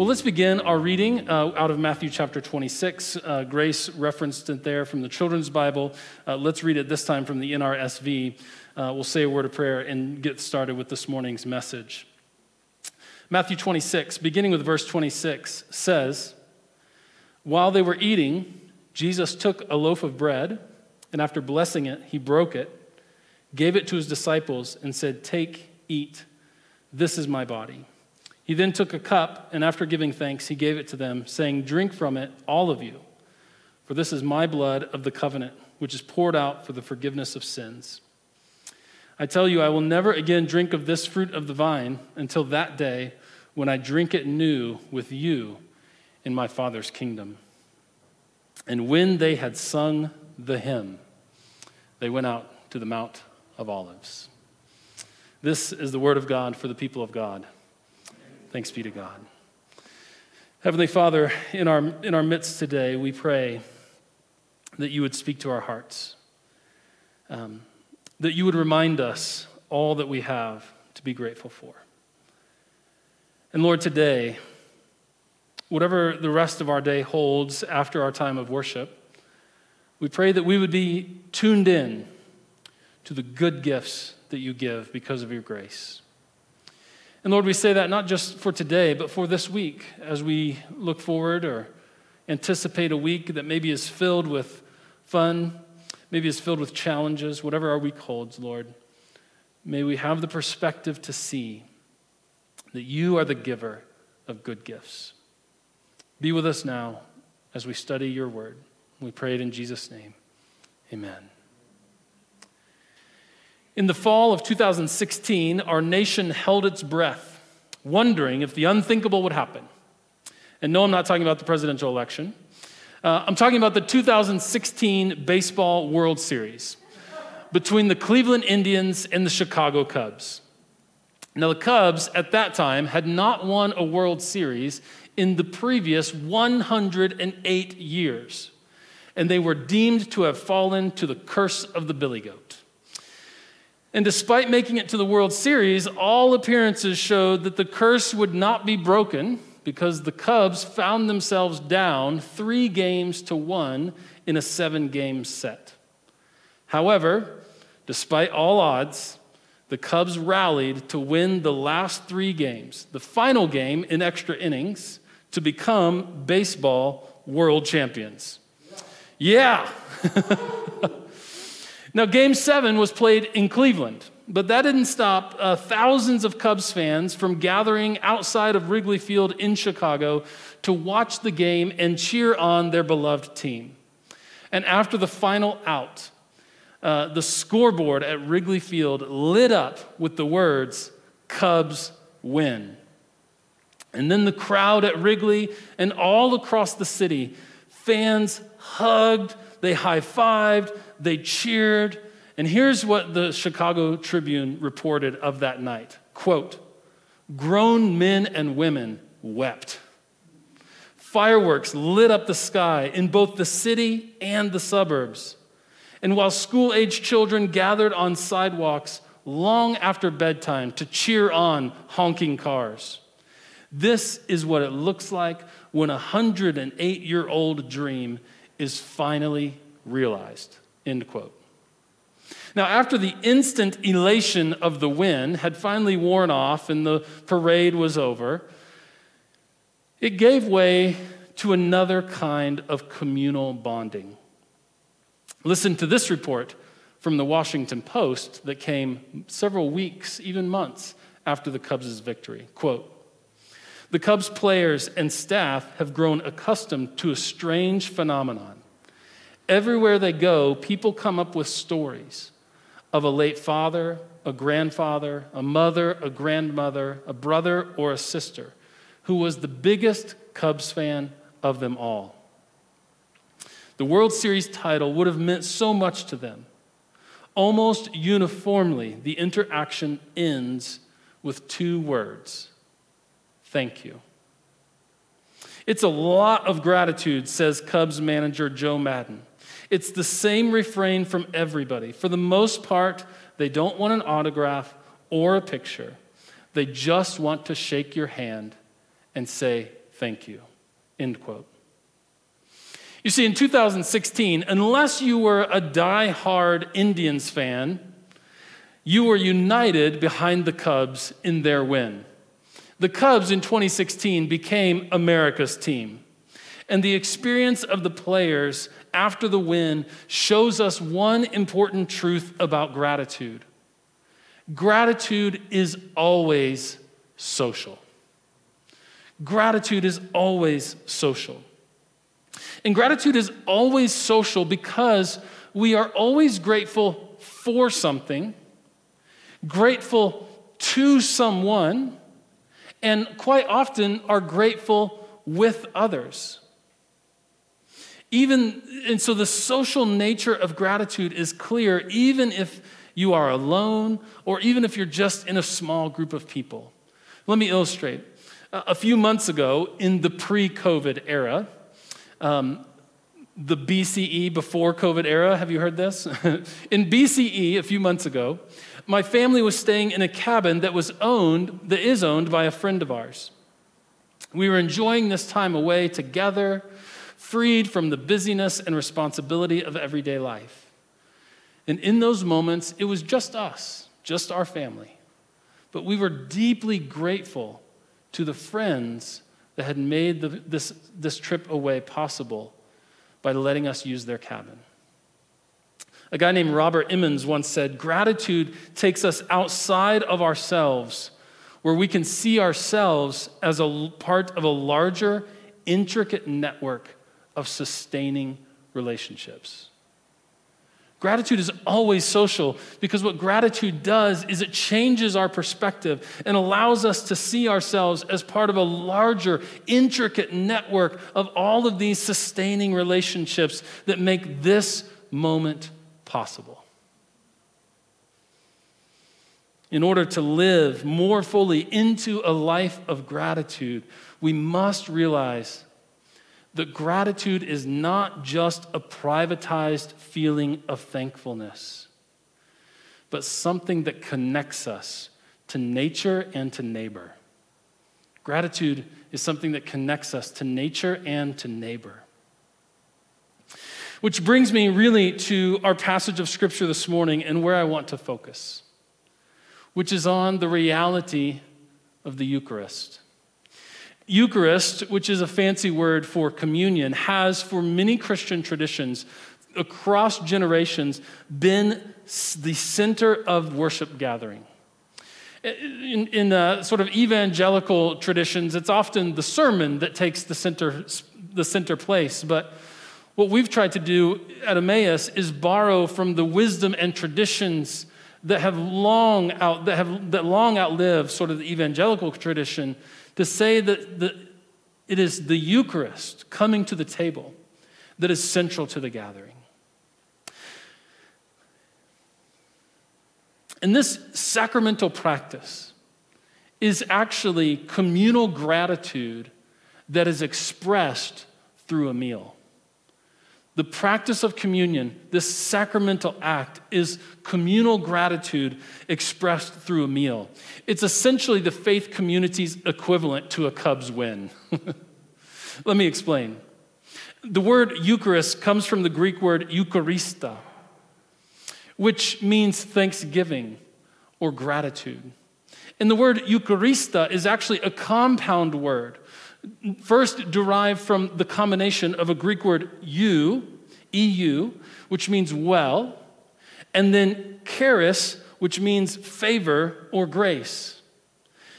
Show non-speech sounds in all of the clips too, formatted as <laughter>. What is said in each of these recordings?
Well, let's begin our reading uh, out of Matthew chapter 26. Uh, Grace referenced it there from the Children's Bible. Uh, let's read it this time from the NRSV. Uh, we'll say a word of prayer and get started with this morning's message. Matthew 26, beginning with verse 26, says, While they were eating, Jesus took a loaf of bread, and after blessing it, he broke it, gave it to his disciples, and said, Take, eat. This is my body. He then took a cup, and after giving thanks, he gave it to them, saying, Drink from it, all of you, for this is my blood of the covenant, which is poured out for the forgiveness of sins. I tell you, I will never again drink of this fruit of the vine until that day when I drink it new with you in my Father's kingdom. And when they had sung the hymn, they went out to the Mount of Olives. This is the word of God for the people of God. Thanks be to God. Heavenly Father, in our, in our midst today, we pray that you would speak to our hearts, um, that you would remind us all that we have to be grateful for. And Lord, today, whatever the rest of our day holds after our time of worship, we pray that we would be tuned in to the good gifts that you give because of your grace. And Lord, we say that not just for today, but for this week as we look forward or anticipate a week that maybe is filled with fun, maybe is filled with challenges, whatever our week holds, Lord. May we have the perspective to see that you are the giver of good gifts. Be with us now as we study your word. We pray it in Jesus' name. Amen. In the fall of 2016, our nation held its breath, wondering if the unthinkable would happen. And no, I'm not talking about the presidential election. Uh, I'm talking about the 2016 Baseball World Series between the Cleveland Indians and the Chicago Cubs. Now, the Cubs at that time had not won a World Series in the previous 108 years, and they were deemed to have fallen to the curse of the billy goat. And despite making it to the World Series, all appearances showed that the curse would not be broken because the Cubs found themselves down three games to one in a seven game set. However, despite all odds, the Cubs rallied to win the last three games, the final game in extra innings, to become baseball world champions. Yeah. <laughs> Now, game seven was played in Cleveland, but that didn't stop uh, thousands of Cubs fans from gathering outside of Wrigley Field in Chicago to watch the game and cheer on their beloved team. And after the final out, uh, the scoreboard at Wrigley Field lit up with the words, Cubs win. And then the crowd at Wrigley and all across the city, fans hugged, they high fived, they cheered. And here's what the Chicago Tribune reported of that night quote, grown men and women wept. Fireworks lit up the sky in both the city and the suburbs. And while school age children gathered on sidewalks long after bedtime to cheer on honking cars, this is what it looks like when a 108 year old dream is finally realized. End quote. Now, after the instant elation of the win had finally worn off and the parade was over, it gave way to another kind of communal bonding. Listen to this report from the Washington Post that came several weeks, even months, after the Cubs' victory. Quote The Cubs players and staff have grown accustomed to a strange phenomenon Everywhere they go, people come up with stories of a late father, a grandfather, a mother, a grandmother, a brother, or a sister who was the biggest Cubs fan of them all. The World Series title would have meant so much to them. Almost uniformly, the interaction ends with two words thank you. It's a lot of gratitude, says Cubs manager Joe Maddon. It's the same refrain from everybody. For the most part, they don't want an autograph or a picture. They just want to shake your hand and say thank you. End quote. You see, in 2016, unless you were a die-hard Indians fan, you were united behind the Cubs in their win. The Cubs in 2016 became America's team. And the experience of the players after the win shows us one important truth about gratitude gratitude is always social. Gratitude is always social. And gratitude is always social because we are always grateful for something, grateful to someone, and quite often are grateful with others. Even, and so the social nature of gratitude is clear, even if you are alone or even if you're just in a small group of people. Let me illustrate. A few months ago, in the pre COVID era, um, the BCE before COVID era, have you heard this? <laughs> in BCE, a few months ago, my family was staying in a cabin that was owned, that is owned by a friend of ours. We were enjoying this time away together, freed from the busyness and responsibility of everyday life. And in those moments, it was just us, just our family. But we were deeply grateful to the friends that had made the, this, this trip away possible by letting us use their cabin. A guy named Robert Emmons once said, Gratitude takes us outside of ourselves, where we can see ourselves as a part of a larger, intricate network of sustaining relationships. Gratitude is always social because what gratitude does is it changes our perspective and allows us to see ourselves as part of a larger, intricate network of all of these sustaining relationships that make this moment possible. In order to live more fully into a life of gratitude, we must realize that gratitude is not just a privatized feeling of thankfulness, but something that connects us to nature and to neighbor. Gratitude is something that connects us to nature and to neighbor. Which brings me really to our passage of scripture this morning and where I want to focus, which is on the reality of the Eucharist. Eucharist, which is a fancy word for communion, has for many Christian traditions across generations been the center of worship gathering. In, in uh, sort of evangelical traditions, it's often the sermon that takes the center, the center place. But what we've tried to do at Emmaus is borrow from the wisdom and traditions that have long out that have that long outlived sort of the evangelical tradition to say that the, it is the Eucharist coming to the table that is central to the gathering. And this sacramental practice is actually communal gratitude that is expressed through a meal. The practice of communion, this sacramental act, is communal gratitude expressed through a meal. It's essentially the faith community's equivalent to a Cubs win. <laughs> Let me explain. The word Eucharist comes from the Greek word Eucharistia, which means thanksgiving or gratitude. And the word Eucharistia is actually a compound word first derived from the combination of a Greek word eu, eu, which means well, and then charis, which means favor or grace.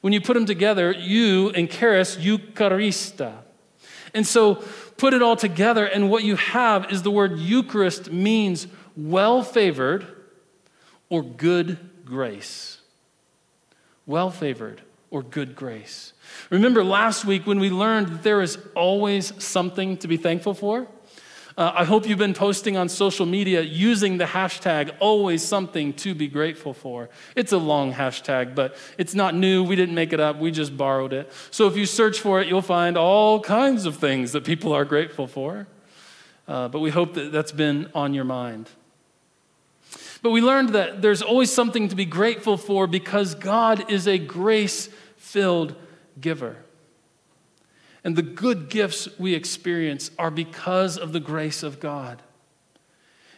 When you put them together, you and charis, eucharistia. And so put it all together, and what you have is the word Eucharist means well favored or good grace. Well favored or good grace. Remember last week when we learned that there is always something to be thankful for? Uh, I hope you've been posting on social media using the hashtag always something to be grateful for. It's a long hashtag, but it's not new. We didn't make it up, we just borrowed it. So if you search for it, you'll find all kinds of things that people are grateful for. Uh, but we hope that that's been on your mind. But we learned that there's always something to be grateful for because God is a grace filled giver. And the good gifts we experience are because of the grace of God.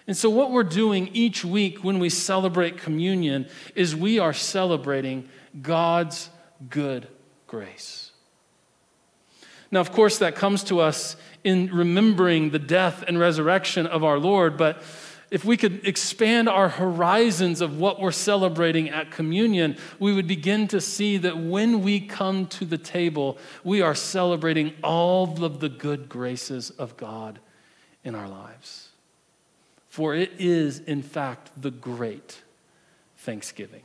And so, what we're doing each week when we celebrate communion is we are celebrating God's good grace. Now, of course, that comes to us in remembering the death and resurrection of our Lord, but if we could expand our horizons of what we're celebrating at communion, we would begin to see that when we come to the table, we are celebrating all of the good graces of God in our lives. For it is, in fact, the great Thanksgiving.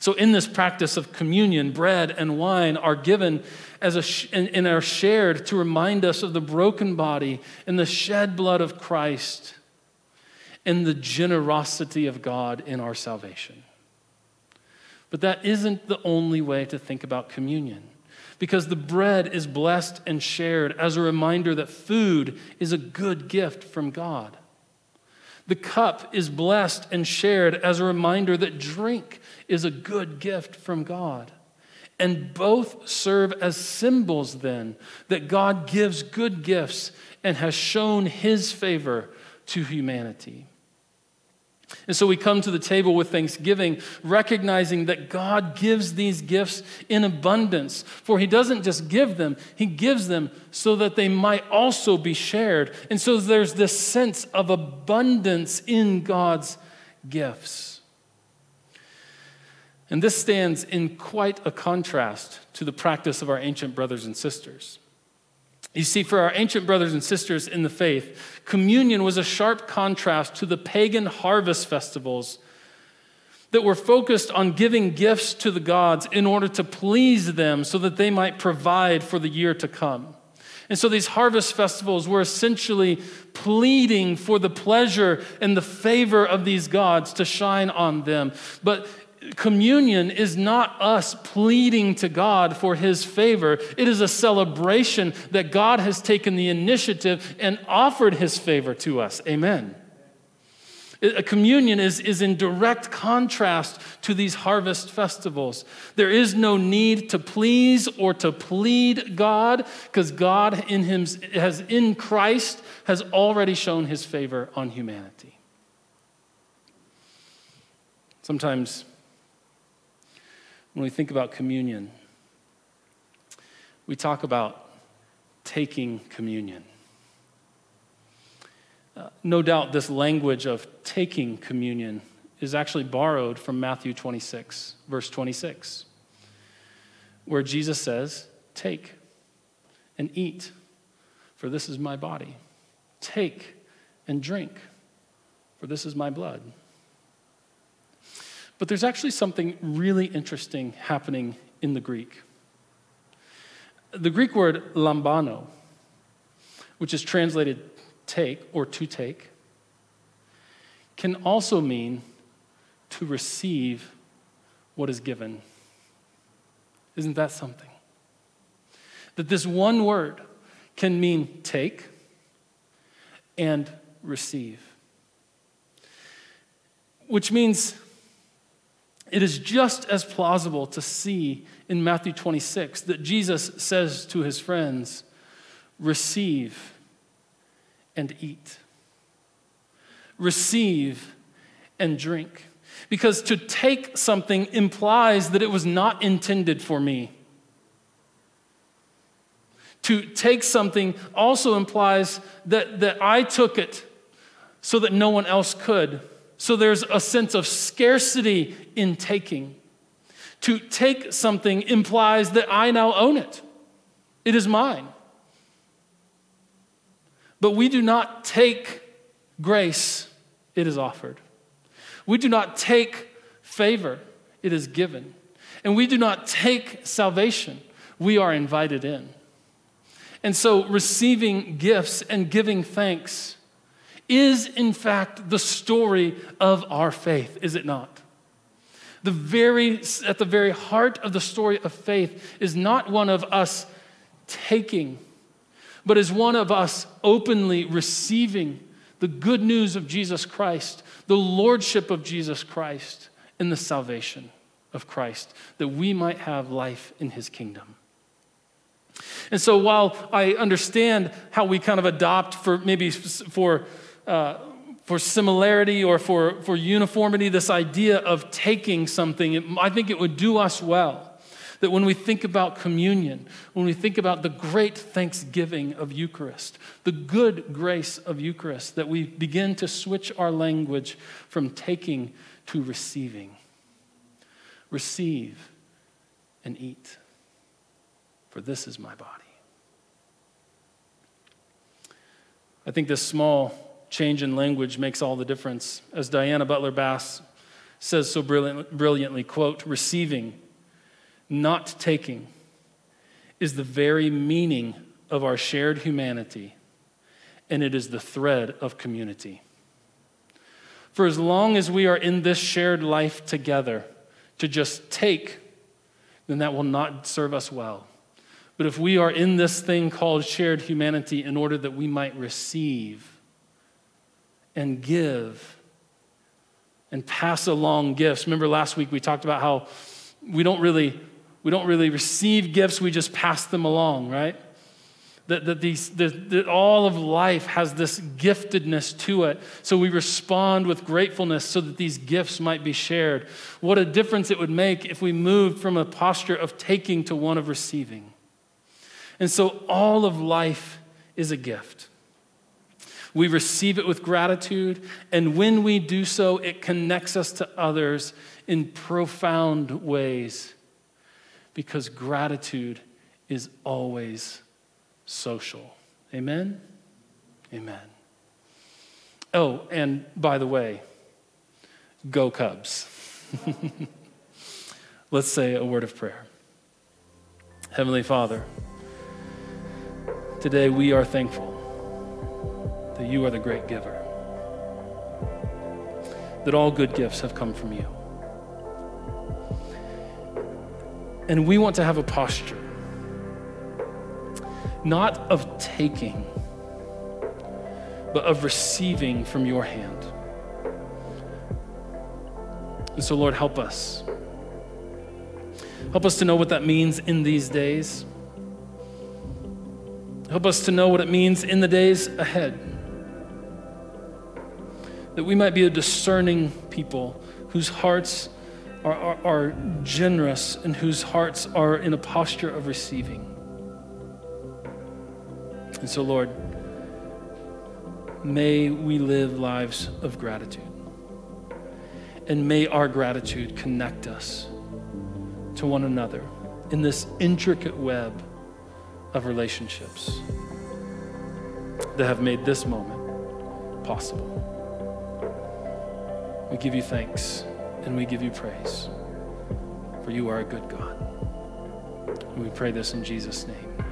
So, in this practice of communion, bread and wine are given as a, and, and are shared to remind us of the broken body and the shed blood of Christ and the generosity of God in our salvation. But that isn't the only way to think about communion. Because the bread is blessed and shared as a reminder that food is a good gift from God. The cup is blessed and shared as a reminder that drink is a good gift from God. And both serve as symbols then that God gives good gifts and has shown his favor to humanity. And so we come to the table with thanksgiving, recognizing that God gives these gifts in abundance. For He doesn't just give them, He gives them so that they might also be shared. And so there's this sense of abundance in God's gifts. And this stands in quite a contrast to the practice of our ancient brothers and sisters. You see, for our ancient brothers and sisters in the faith, communion was a sharp contrast to the pagan harvest festivals that were focused on giving gifts to the gods in order to please them so that they might provide for the year to come. And so these harvest festivals were essentially pleading for the pleasure and the favor of these gods to shine on them. But communion is not us pleading to God for his favor. It is a celebration that God has taken the initiative and offered his favor to us. Amen. A communion is, is in direct contrast to these harvest festivals. There is no need to please or to plead God because God in him has in Christ has already shown his favor on humanity. Sometimes when we think about communion, we talk about taking communion. Uh, no doubt, this language of taking communion is actually borrowed from Matthew 26, verse 26, where Jesus says, Take and eat, for this is my body. Take and drink, for this is my blood. But there's actually something really interesting happening in the Greek. The Greek word lambano, which is translated take or to take, can also mean to receive what is given. Isn't that something? That this one word can mean take and receive, which means it is just as plausible to see in Matthew 26 that Jesus says to his friends, Receive and eat. Receive and drink. Because to take something implies that it was not intended for me. To take something also implies that, that I took it so that no one else could. So there's a sense of scarcity in taking. To take something implies that I now own it, it is mine. But we do not take grace, it is offered. We do not take favor, it is given. And we do not take salvation, we are invited in. And so, receiving gifts and giving thanks is, in fact, the story of our faith, is it not? The very, at the very heart of the story of faith is not one of us taking, but is one of us openly receiving the good news of Jesus Christ, the lordship of Jesus Christ, and the salvation of Christ, that we might have life in his kingdom. And so, while I understand how we kind of adopt for maybe for, uh, for similarity or for, for uniformity this idea of taking something, it, I think it would do us well that when we think about communion, when we think about the great thanksgiving of Eucharist, the good grace of Eucharist, that we begin to switch our language from taking to receiving. Receive and eat for this is my body. I think this small change in language makes all the difference. As Diana Butler Bass says so brilliantly, quote, receiving, not taking, is the very meaning of our shared humanity, and it is the thread of community. For as long as we are in this shared life together, to just take, then that will not serve us well. But if we are in this thing called shared humanity in order that we might receive and give and pass along gifts. Remember last week we talked about how we don't really we don't really receive gifts, we just pass them along, right? That, that, these, that, that all of life has this giftedness to it. So we respond with gratefulness so that these gifts might be shared. What a difference it would make if we moved from a posture of taking to one of receiving. And so all of life is a gift. We receive it with gratitude, and when we do so, it connects us to others in profound ways because gratitude is always social. Amen? Amen. Oh, and by the way, go Cubs. <laughs> Let's say a word of prayer. Heavenly Father, Today, we are thankful that you are the great giver, that all good gifts have come from you. And we want to have a posture, not of taking, but of receiving from your hand. And so, Lord, help us. Help us to know what that means in these days. Help us to know what it means in the days ahead. That we might be a discerning people whose hearts are, are, are, generous and whose hearts are in a posture of receiving. And so, Lord, may we live lives of gratitude. And may our gratitude connect us to one another in this intricate web of relationships that have made this moment possible. We give you thanks and we give you praise, for you are a good God. We pray this in Jesus' name.